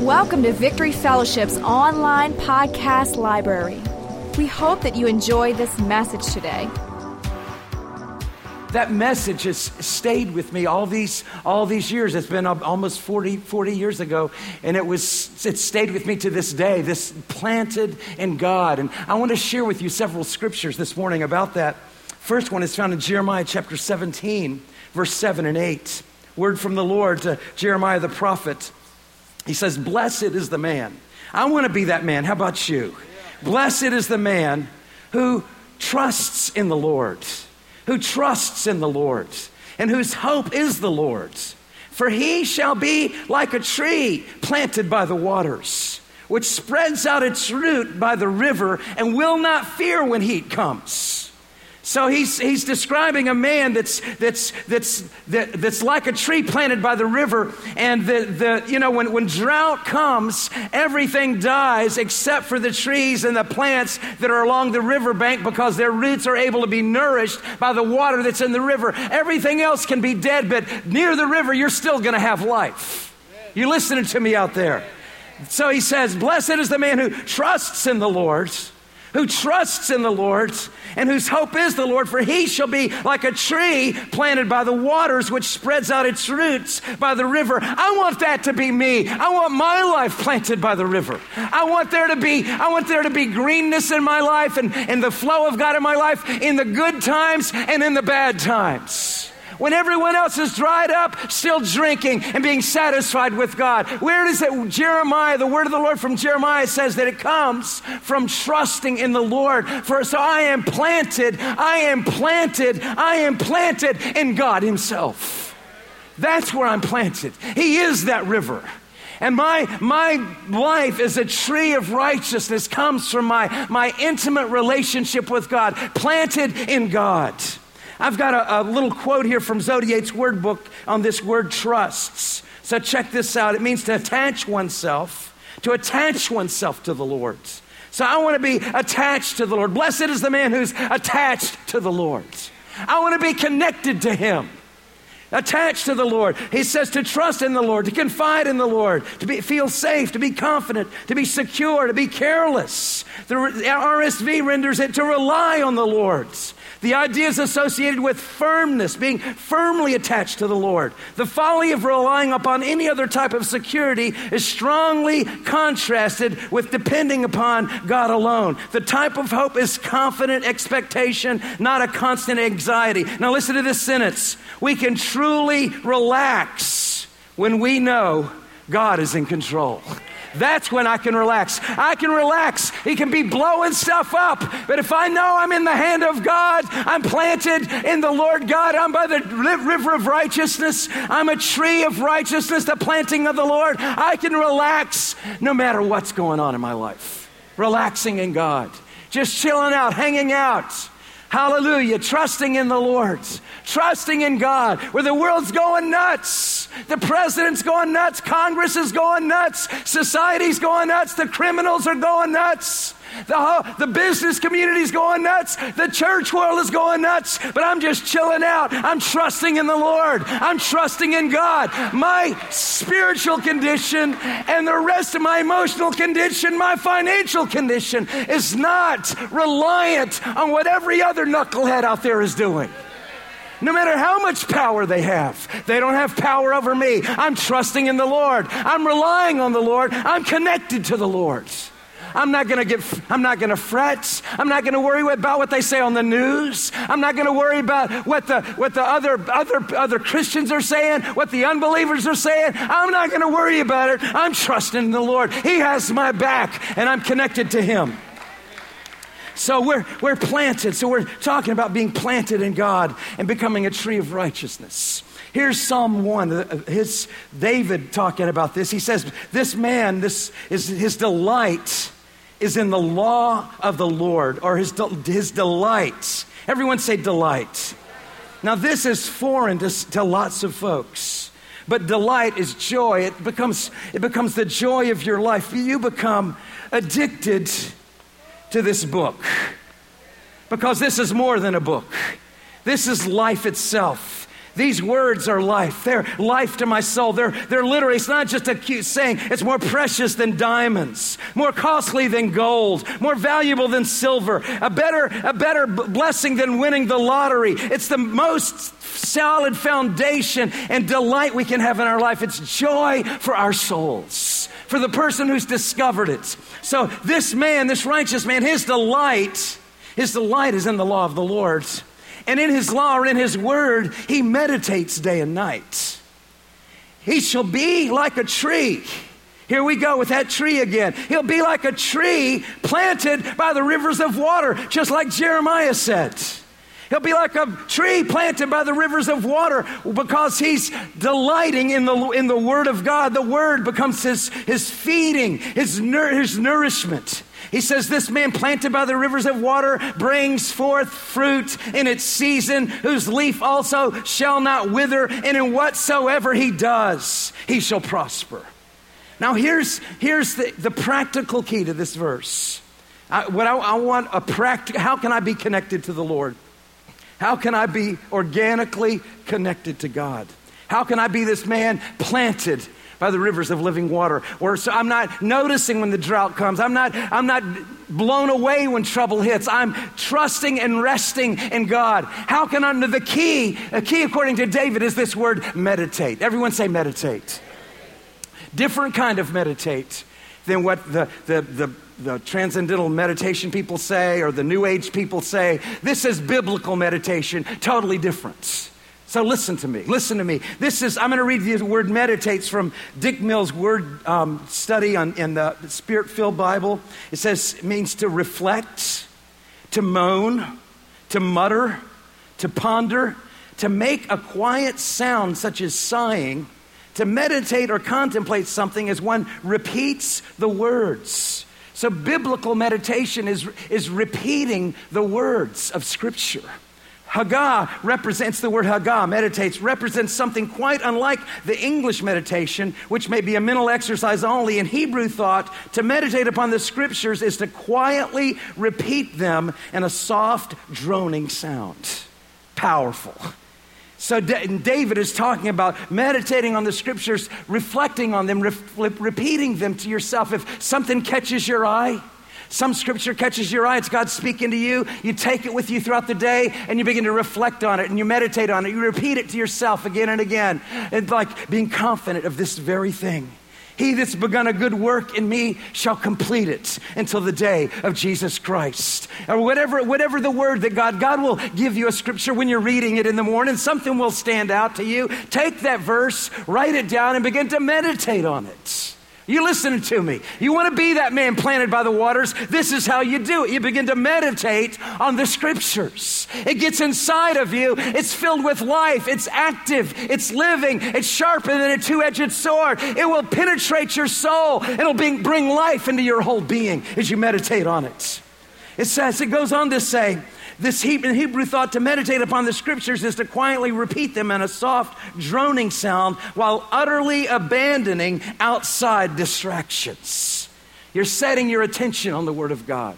Welcome to Victory Fellowship's online podcast library. We hope that you enjoy this message today. That message has stayed with me all these all these years. It's been almost 40, 40 years ago, and it was it stayed with me to this day. This planted in God, and I want to share with you several scriptures this morning about that. First one is found in Jeremiah chapter 17, verse 7 and 8. Word from the Lord to Jeremiah the prophet. He says, Blessed is the man. I want to be that man. How about you? Blessed is the man who trusts in the Lord, who trusts in the Lord, and whose hope is the Lord's. For he shall be like a tree planted by the waters, which spreads out its root by the river and will not fear when heat comes so he's, he's describing a man that's, that's, that's, that, that's like a tree planted by the river. And the, the, you know, when, when drought comes, everything dies except for the trees and the plants that are along the riverbank because their roots are able to be nourished by the water that's in the river. Everything else can be dead, but near the river, you're still going to have life. You listening to me out there? So he says, Blessed is the man who trusts in the Lord who trusts in the Lord and whose hope is the Lord, for he shall be like a tree planted by the waters, which spreads out its roots by the river. I want that to be me. I want my life planted by the river. I want there to be, I want there to be greenness in my life and, and the flow of God in my life in the good times and in the bad times when everyone else is dried up, still drinking and being satisfied with God. Where does it, Jeremiah, the word of the Lord from Jeremiah says that it comes from trusting in the Lord. For so I am planted, I am planted, I am planted in God Himself. That's where I'm planted. He is that river. And my, my life as a tree of righteousness comes from my, my intimate relationship with God, planted in God. I've got a, a little quote here from Zodhiates' word book on this word trusts. So check this out. It means to attach oneself, to attach oneself to the Lord. So I want to be attached to the Lord. Blessed is the man who's attached to the Lord. I want to be connected to Him attached to the Lord. He says to trust in the Lord, to confide in the Lord, to be, feel safe, to be confident, to be secure, to be careless. The RSV renders it to rely on the Lord's. The ideas associated with firmness, being firmly attached to the Lord. The folly of relying upon any other type of security is strongly contrasted with depending upon God alone. The type of hope is confident expectation, not a constant anxiety. Now, listen to this sentence. We can truly relax when we know God is in control. That's when I can relax. I can relax. He can be blowing stuff up. But if I know I'm in the hand of God, I'm planted in the Lord God, I'm by the river of righteousness, I'm a tree of righteousness, the planting of the Lord, I can relax no matter what's going on in my life. Relaxing in God. Just chilling out, hanging out. Hallelujah. Trusting in the Lord. Trusting in God. Where the world's going nuts. The president's going nuts. Congress is going nuts. Society's going nuts. The criminals are going nuts. The, the business community is going nuts. The church world is going nuts. But I'm just chilling out. I'm trusting in the Lord. I'm trusting in God. My spiritual condition and the rest of my emotional condition, my financial condition is not reliant on what every other knucklehead out there is doing. No matter how much power they have, they don't have power over me. I'm trusting in the Lord. I'm relying on the Lord. I'm connected to the Lord. I'm not to get, I'm not to fret. I'm not to worry about what they say on the news. I'm not to worry about what the, what the other, other, other Christians are saying, what the unbelievers are saying. I'm not to worry about it. I'm trusting in the Lord. He has my back and I'm connected to Him. So we're, we're planted. So we're talking about being planted in God and becoming a tree of righteousness. Here's Psalm 1, uh, his David talking about this. He says, This man, this is his delight is in the law of the Lord or his, his delight. Everyone say delight. Now, this is foreign to, to lots of folks, but delight is joy. It becomes, it becomes the joy of your life. You become addicted to this book because this is more than a book, this is life itself. These words are life. They're life to my soul. They're, they're literally, it's not just a cute saying, it's more precious than diamonds, more costly than gold, more valuable than silver, a better, a better blessing than winning the lottery. It's the most solid foundation and delight we can have in our life. It's joy for our souls, for the person who's discovered it. So, this man, this righteous man, his delight, his delight is in the law of the Lord. And in his law or in his word, he meditates day and night. He shall be like a tree. Here we go with that tree again. He'll be like a tree planted by the rivers of water, just like Jeremiah said. He'll be like a tree planted by the rivers of water because he's delighting in the, in the Word of God. The Word becomes his, his feeding, his, his nourishment. He says, This man planted by the rivers of water brings forth fruit in its season, whose leaf also shall not wither, and in whatsoever he does, he shall prosper. Now, here's, here's the, the practical key to this verse. I, what I, I want a practical, how can I be connected to the Lord? How can I be organically connected to God? How can I be this man planted by the rivers of living water. Or so I'm not noticing when the drought comes. I'm not, I'm not blown away when trouble hits. I'm trusting and resting in God. How can I, the key, the key according to David is this word meditate. Everyone say meditate. Different kind of meditate than what the, the, the, the transcendental meditation people say or the new age people say. This is biblical meditation, totally different. So listen to me. Listen to me. This is, I'm going to read the word meditates from Dick Mills' word um, study on, in the Spirit filled Bible. It says, it means to reflect, to moan, to mutter, to ponder, to make a quiet sound such as sighing, to meditate or contemplate something as one repeats the words. So biblical meditation is, is repeating the words of Scripture. Haggah represents the word Haggah, meditates, represents something quite unlike the English meditation, which may be a mental exercise only. In Hebrew thought, to meditate upon the scriptures is to quietly repeat them in a soft, droning sound. Powerful. So David is talking about meditating on the scriptures, reflecting on them, re- repeating them to yourself. If something catches your eye, some scripture catches your eye, it's God speaking to you. You take it with you throughout the day and you begin to reflect on it and you meditate on it. You repeat it to yourself again and again. It's like being confident of this very thing. He that's begun a good work in me shall complete it until the day of Jesus Christ. Or whatever, whatever the word that God, God will give you a scripture when you're reading it in the morning. Something will stand out to you. Take that verse, write it down, and begin to meditate on it. You listening to me? You want to be that man planted by the waters? This is how you do it. You begin to meditate on the scriptures. It gets inside of you. It's filled with life. It's active. It's living. It's sharper than a two edged sword. It will penetrate your soul. It'll bring, bring life into your whole being as you meditate on it. It says, it goes on to say, this in Hebrew thought to meditate upon the scriptures is to quietly repeat them in a soft, droning sound while utterly abandoning outside distractions. You're setting your attention on the Word of God.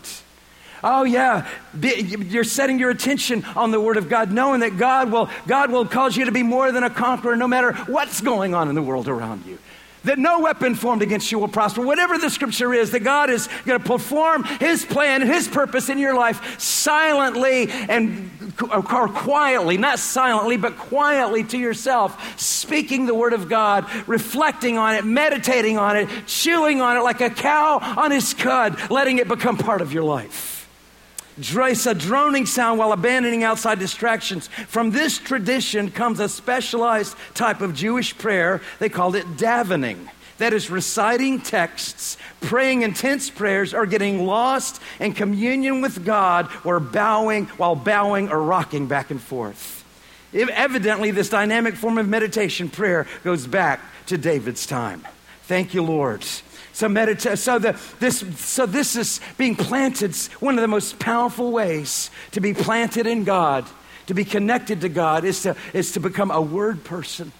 Oh yeah, you're setting your attention on the Word of God, knowing that God will, God will cause you to be more than a conqueror no matter what's going on in the world around you that no weapon formed against you will prosper. Whatever the scripture is, that God is going to perform His plan, and His purpose in your life silently and uh, or quietly, not silently, but quietly to yourself, speaking the word of God, reflecting on it, meditating on it, chewing on it like a cow on his cud, letting it become part of your life. It's a droning sound while abandoning outside distractions. From this tradition comes a specialized type of Jewish prayer. They called it davening. That is reciting texts, praying intense prayers, or getting lost in communion with God, or bowing while bowing or rocking back and forth. Evidently, this dynamic form of meditation prayer goes back to David's time. Thank you, Lord. So meditate. So the, this. So this is being planted. One of the most powerful ways to be planted in God, to be connected to God, is to is to become a word person.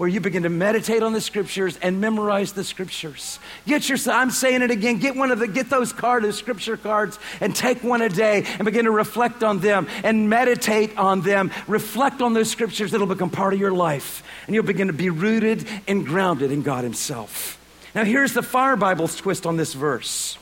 where you begin to meditate on the scriptures and memorize the scriptures. Get your, I'm saying it again, get one of the, get those cards, those scripture cards, and take one a day and begin to reflect on them and meditate on them. Reflect on those scriptures that'll become part of your life. And you'll begin to be rooted and grounded in God Himself. Now, here's the Fire Bible's twist on this verse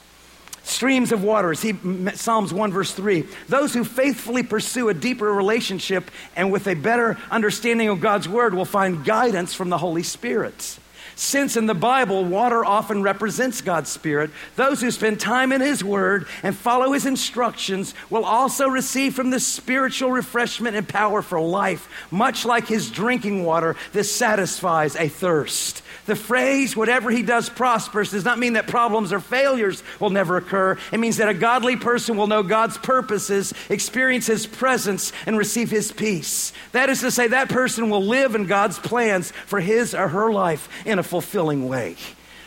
streams of water. See Psalms 1, verse 3. Those who faithfully pursue a deeper relationship and with a better understanding of God's word will find guidance from the Holy Spirit. Since in the Bible, water often represents God's Spirit, those who spend time in His Word and follow His instructions will also receive from the spiritual refreshment and power for life, much like His drinking water that satisfies a thirst. The phrase, whatever he does prospers, does not mean that problems or failures will never occur. It means that a godly person will know God's purposes, experience his presence, and receive his peace. That is to say, that person will live in God's plans for his or her life in a fulfilling way.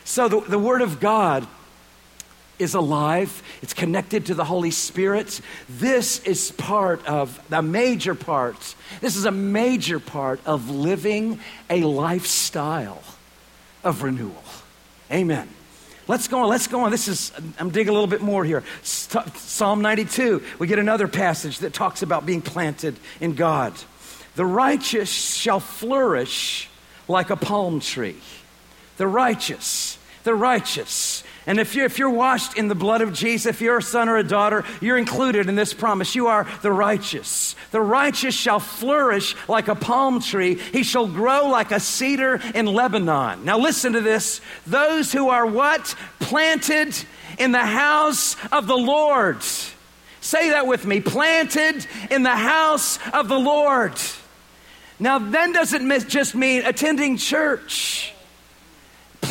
So the, the Word of God is alive. It's connected to the Holy Spirit. This is part of, a major part, this is a major part of living a lifestyle of renewal. Amen. Let's go on. Let's go on. This is, I'm digging a little bit more here. Psalm 92, we get another passage that talks about being planted in God. The righteous shall flourish like a palm tree. The righteous, the righteous. And if you're, if you're washed in the blood of Jesus, if you're a son or a daughter, you're included in this promise. You are the righteous. The righteous shall flourish like a palm tree. He shall grow like a cedar in Lebanon. Now listen to this. Those who are what? Planted in the house of the Lord. Say that with me. Planted in the house of the Lord. Now, then doesn't just mean attending church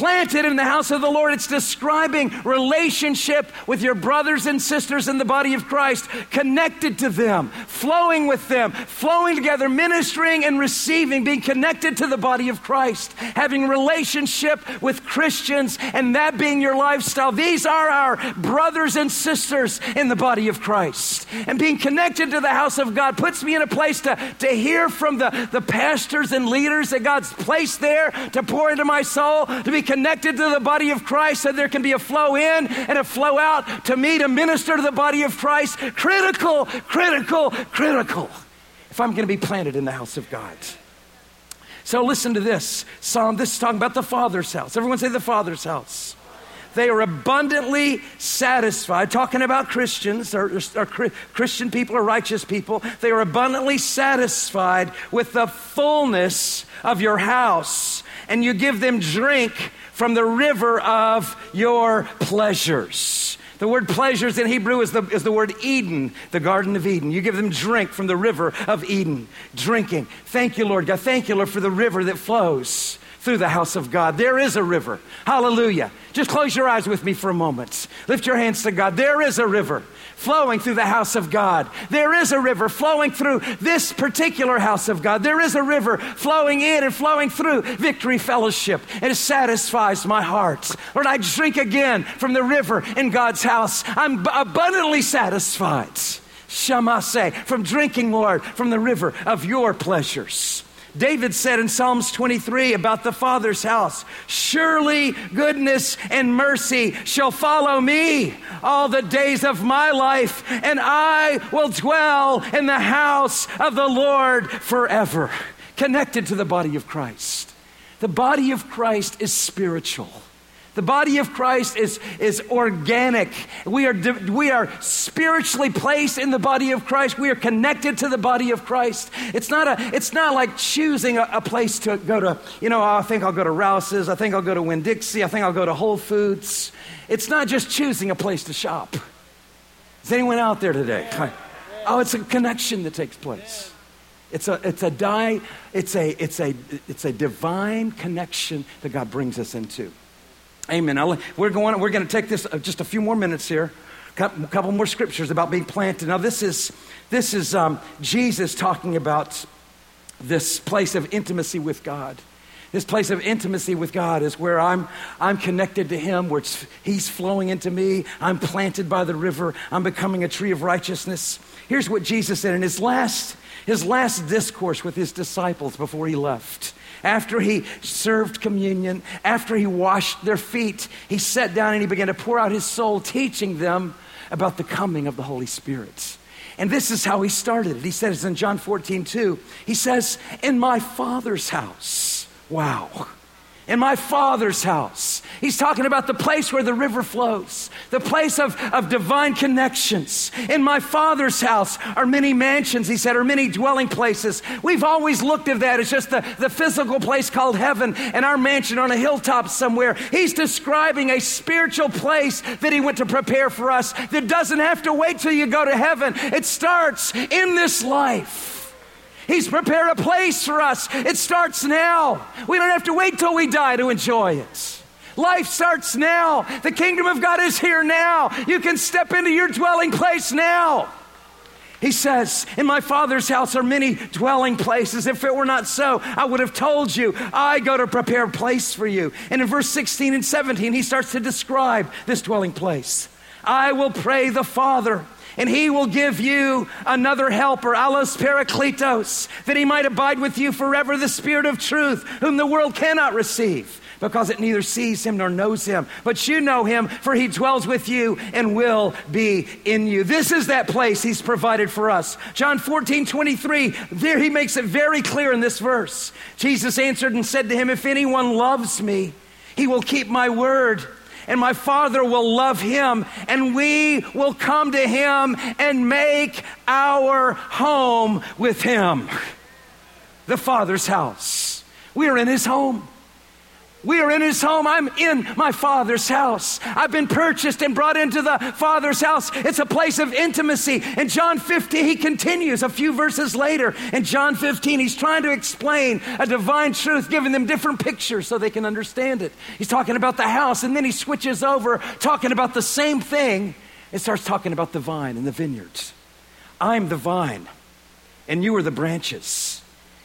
planted in the house of the Lord. It's describing relationship with your brothers and sisters in the body of Christ, connected to them, flowing with them, flowing together, ministering and receiving, being connected to the body of Christ, having relationship with Christians, and that being your lifestyle. These are our brothers and sisters in the body of Christ. And being connected to the house of God puts me in a place to, to hear from the, the pastors and leaders that God's placed there to pour into my soul, to be connected to the body of Christ so there can be a flow in and a flow out to me to minister to the body of Christ. Critical, critical, critical. If I'm going to be planted in the house of God. So listen to this Psalm. This is talking about the Father's house. Everyone say the Father's house. They are abundantly satisfied. Talking about Christians or, or, Christian people or righteous people, they are abundantly satisfied with the fullness of your house, and you give them drink from the river of your pleasures. The word pleasures in Hebrew is the, is the word Eden, the Garden of Eden. You give them drink from the river of Eden. Drinking. Thank you, Lord God. Thank you, Lord, for the river that flows through the house of God. There is a river. Hallelujah. Just close your eyes with me for a moment. Lift your hands to God. There is a river flowing through the house of God. There is a river flowing through this particular house of God. There is a river flowing in and flowing through Victory Fellowship. And it satisfies my heart. Lord, I drink again from the river in God's house. I'm abundantly satisfied. Shamase, from drinking, Lord, from the river of your pleasures. David said in Psalms 23 about the Father's house Surely goodness and mercy shall follow me all the days of my life, and I will dwell in the house of the Lord forever. Connected to the body of Christ. The body of Christ is spiritual. The body of Christ is, is organic. We are, we are spiritually placed in the body of Christ. We are connected to the body of Christ. It's not, a, it's not like choosing a, a place to go to, you know, oh, I think I'll go to Rouse's. I think I'll go to Winn Dixie. I think I'll go to Whole Foods. It's not just choosing a place to shop. Is anyone out there today? Oh, it's a connection that takes place. It's a, it's a, di, it's a, it's a, it's a divine connection that God brings us into. Amen. We're going. We're going to take this uh, just a few more minutes here. A couple more scriptures about being planted. Now, this is this is um, Jesus talking about this place of intimacy with God. This place of intimacy with God is where I'm, I'm connected to Him, where He's flowing into me. I'm planted by the river. I'm becoming a tree of righteousness. Here's what Jesus said in His last, his last discourse with His disciples before He left. After he served communion, after he washed their feet, he sat down and he began to pour out his soul, teaching them about the coming of the Holy Spirit. And this is how he started it. He says in John 14, 2, he says, In my Father's house. Wow in my father's house. He's talking about the place where the river flows, the place of, of divine connections. In my father's house are many mansions, he said, are many dwelling places. We've always looked at that as just the, the physical place called heaven and our mansion on a hilltop somewhere. He's describing a spiritual place that he went to prepare for us that doesn't have to wait till you go to heaven. It starts in this life. He's prepared a place for us. It starts now. We don't have to wait till we die to enjoy it. Life starts now. The kingdom of God is here now. You can step into your dwelling place now. He says, In my Father's house are many dwelling places. If it were not so, I would have told you, I go to prepare a place for you. And in verse 16 and 17, he starts to describe this dwelling place. I will pray the Father and he will give you another helper, allos parakletos, that he might abide with you forever, the Spirit of truth, whom the world cannot receive, because it neither sees him nor knows him. But you know him, for he dwells with you and will be in you. This is that place he's provided for us. John 14, 23, there he makes it very clear in this verse. Jesus answered and said to him, If anyone loves me, he will keep my word and my Father will love him, and we will come to him and make our home with him. The Father's house. We are in his home. We are in his home. I'm in my father's house. I've been purchased and brought into the father's house. It's a place of intimacy. In John 15, he continues a few verses later. In John 15, he's trying to explain a divine truth, giving them different pictures so they can understand it. He's talking about the house, and then he switches over, talking about the same thing, and starts talking about the vine and the vineyards. I'm the vine, and you are the branches.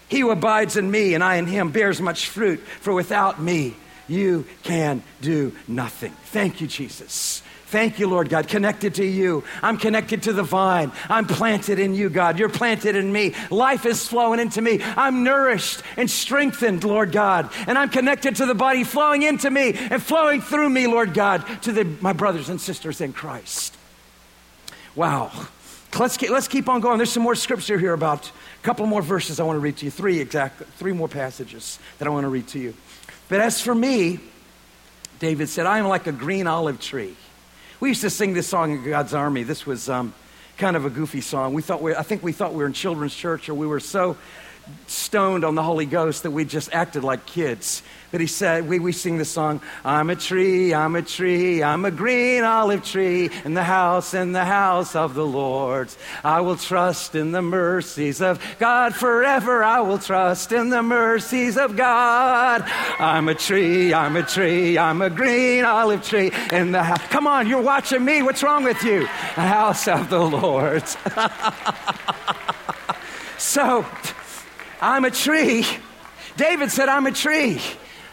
He who abides in me and I in him bears much fruit, for without me you can do nothing. Thank you, Jesus. Thank you, Lord God. Connected to you. I'm connected to the vine. I'm planted in you, God. You're planted in me. Life is flowing into me. I'm nourished and strengthened, Lord God. And I'm connected to the body flowing into me and flowing through me, Lord God, to the, my brothers and sisters in Christ. Wow. Let's keep, let's keep on going. There's some more scripture here about a couple more verses I want to read to you. Three exactly, three more passages that I want to read to you. But as for me, David said, I am like a green olive tree. We used to sing this song in God's Army. This was um, kind of a goofy song. We thought we, I think we thought we were in children's church, or we were so stoned on the Holy Ghost that we just acted like kids. But he said, we, we sing the song, I'm a tree, I'm a tree, I'm a green olive tree in the house, in the house of the Lord. I will trust in the mercies of God forever. I will trust in the mercies of God. I'm a tree, I'm a tree, I'm a green olive tree in the house. Come on, you're watching me. What's wrong with you? The house of the Lord. so, I'm a tree. David said, I'm a tree.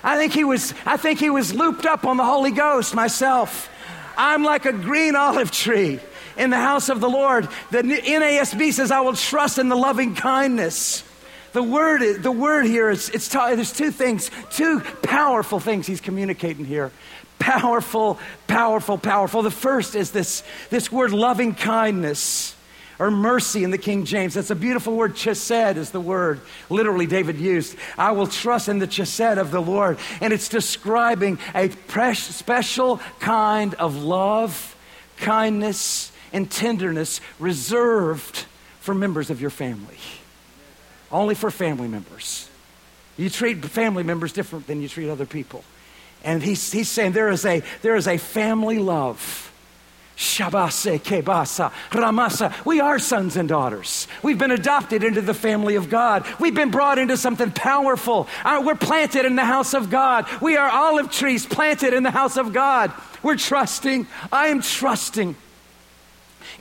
I think he was, I think he was looped up on the Holy Ghost myself. I'm like a green olive tree in the house of the Lord. The NASB says, I will trust in the loving kindness. The word, the word here is, it's, there's two things, two powerful things he's communicating here. Powerful, powerful, powerful. The first is this, this word loving kindness or mercy in the King James. That's a beautiful word. Chesed is the word literally David used. I will trust in the chesed of the Lord. And it's describing a special kind of love, kindness, and tenderness reserved for members of your family. Only for family members. You treat family members different than you treat other people. And he's, he's saying there is, a, there is a family love Shabase kebasa ramasa. We are sons and daughters. We've been adopted into the family of God. We've been brought into something powerful. Uh, we're planted in the house of God. We are olive trees planted in the house of God. We're trusting. I am trusting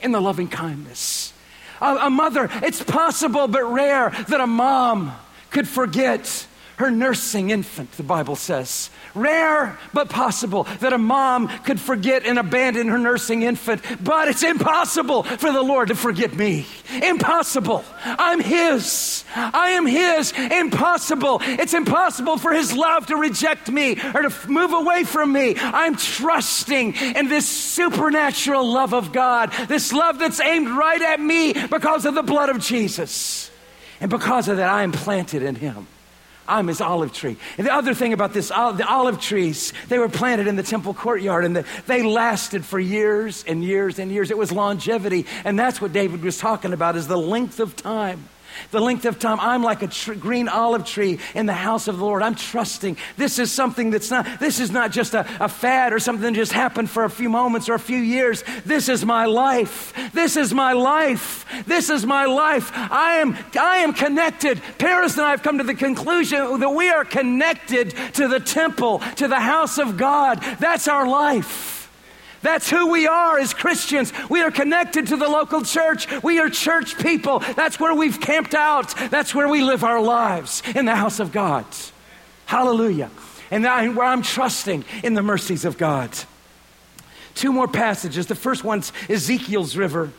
in the loving kindness. A, a mother, it's possible but rare that a mom could forget her nursing infant, the Bible says. Rare but possible that a mom could forget and abandon her nursing infant, but it's impossible for the Lord to forget me. Impossible. I'm His. I am His. Impossible. It's impossible for His love to reject me or to move away from me. I'm trusting in this supernatural love of God, this love that's aimed right at me because of the blood of Jesus. And because of that, I am planted in Him. I'm his olive tree. And the other thing about this, the olive trees, they were planted in the temple courtyard and the, they lasted for years and years and years. It was longevity. And that's what David was talking about is the length of time the length of time. I'm like a tr- green olive tree in the house of the Lord. I'm trusting. This is something that's not, this is not just a, a fad or something that just happened for a few moments or a few years. This is my life. This is my life. This is my life. I am, I am connected. Paris and I have come to the conclusion that we are connected to the temple, to the house of God. That's our life. That's who we are as Christians. We are connected to the local church. We are church people. That's where we've camped out. That's where we live our lives in the house of God. Hallelujah. And where I'm trusting in the mercies of God. Two more passages. The first one's Ezekiel's river.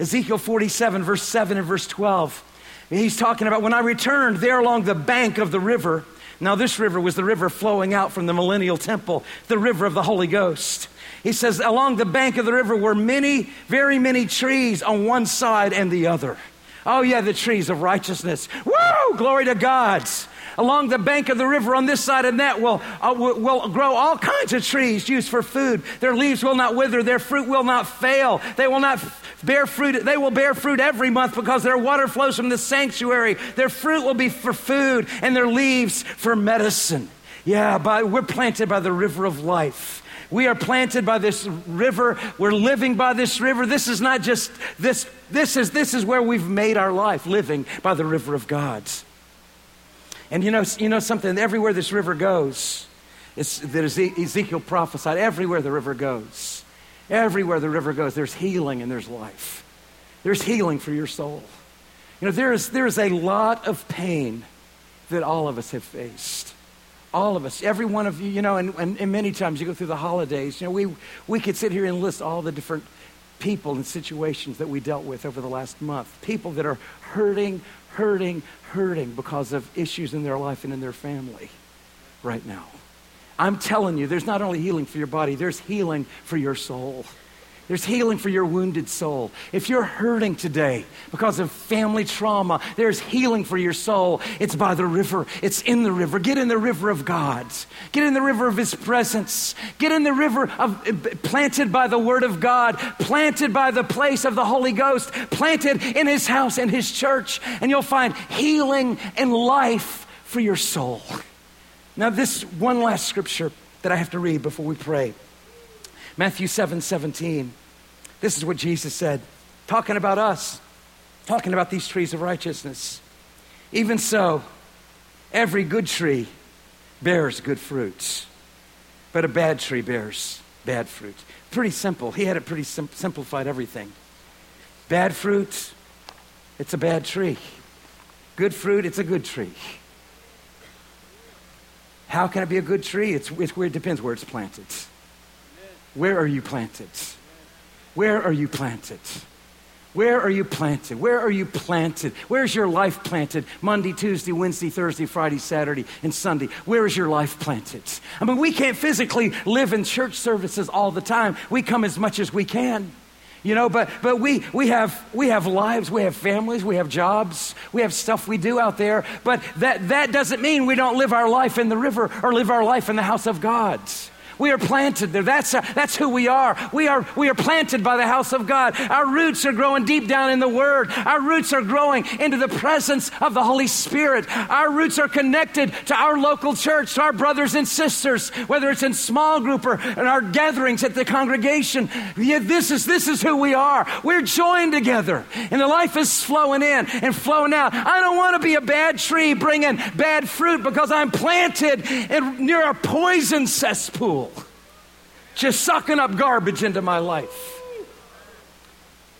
Ezekiel 47, verse 7 and verse 12. He's talking about when I returned there along the bank of the river. Now, this river was the river flowing out from the millennial temple, the river of the Holy Ghost. He says, along the bank of the river were many, very many trees on one side and the other. Oh, yeah, the trees of righteousness. Woo! Glory to God. Along the bank of the river on this side and that will, uh, will, will grow all kinds of trees used for food. Their leaves will not wither, their fruit will not fail. They will not bear fruit. They will bear fruit every month because their water flows from the sanctuary. Their fruit will be for food and their leaves for medicine. Yeah, by, we're planted by the river of life. We are planted by this river. We're living by this river. This is not just this, this is, this is where we've made our life, living by the river of God. And you know, you know something, everywhere this river goes, it's, that Ezekiel prophesied, everywhere the river goes, everywhere the river goes, there's healing and there's life. There's healing for your soul. You know, there is, there is a lot of pain that all of us have faced all of us, every one of you, you know, and, and, and, many times you go through the holidays, you know, we, we could sit here and list all the different people and situations that we dealt with over the last month. People that are hurting, hurting, hurting because of issues in their life and in their family right now. I'm telling you, there's not only healing for your body, there's healing for your soul. There's healing for your wounded soul. If you're hurting today because of family trauma, there's healing for your soul. It's by the river, it's in the river. Get in the river of God. Get in the river of His presence. Get in the river of eh, planted by the Word of God, planted by the place of the Holy Ghost, planted in His house and His church, and you'll find healing and life for your soul. Now, this one last scripture that I have to read before we pray. Matthew 7 17. This is what Jesus said, talking about us, talking about these trees of righteousness. Even so, every good tree bears good fruits, but a bad tree bears bad fruit. Pretty simple. He had it pretty sim- simplified everything. Bad fruit, it's a bad tree. Good fruit, it's a good tree. How can it be a good tree? It's, it's where it depends where it's planted. Where are you planted? Where are you planted? Where are you planted? Where are you planted? Where's your life planted? Monday, Tuesday, Wednesday, Thursday, Friday, Saturday, and Sunday. Where is your life planted? I mean, we can't physically live in church services all the time. We come as much as we can. You know, but, but we, we, have, we have lives, we have families, we have jobs, we have stuff we do out there. But that, that doesn't mean we don't live our life in the river or live our life in the house of God. We are planted there. That's, uh, that's who we are. We, are. we are planted by the house of God. Our roots are growing deep down in the Word. Our roots are growing into the presence of the Holy Spirit. Our roots are connected to our local church, to our brothers and sisters, whether it's in small group or in our gatherings at the congregation. Yeah, this, is, this is who we are. We're joined together, and the life is flowing in and flowing out. I don't want to be a bad tree bringing bad fruit because I'm planted in, near a poison cesspool just sucking up garbage into my life.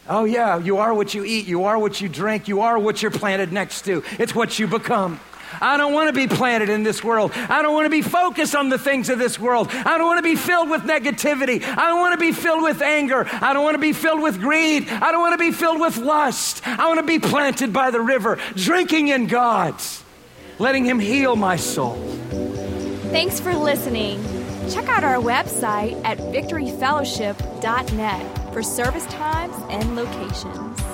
Oh, yeah, you are what you eat, you are what you drink, you are what you're planted next to. It's what you become. I don't want to be planted in this world. I don't want to be focused on the things of this world. I don't want to be filled with negativity. I don't want to be filled with anger. I don't want to be filled with greed. I don't want to be filled with lust. I want to be planted by the river, drinking in God's, letting Him heal my soul. Thanks for listening. Check out our website at victoryfellowship.net for service times and locations.